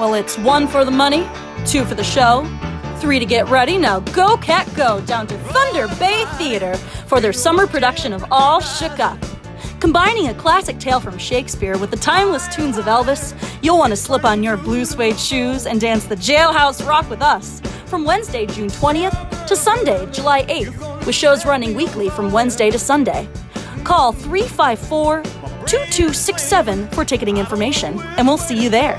Well, it's one for the money, two for the show, three to get ready. Now go, cat, go down to Thunder Bay Theater for their summer production of All Shook Up. Combining a classic tale from Shakespeare with the timeless tunes of Elvis, you'll want to slip on your blue suede shoes and dance the jailhouse rock with us from Wednesday, June 20th to Sunday, July 8th, with shows running weekly from Wednesday to Sunday. Call 354 2267 for ticketing information, and we'll see you there.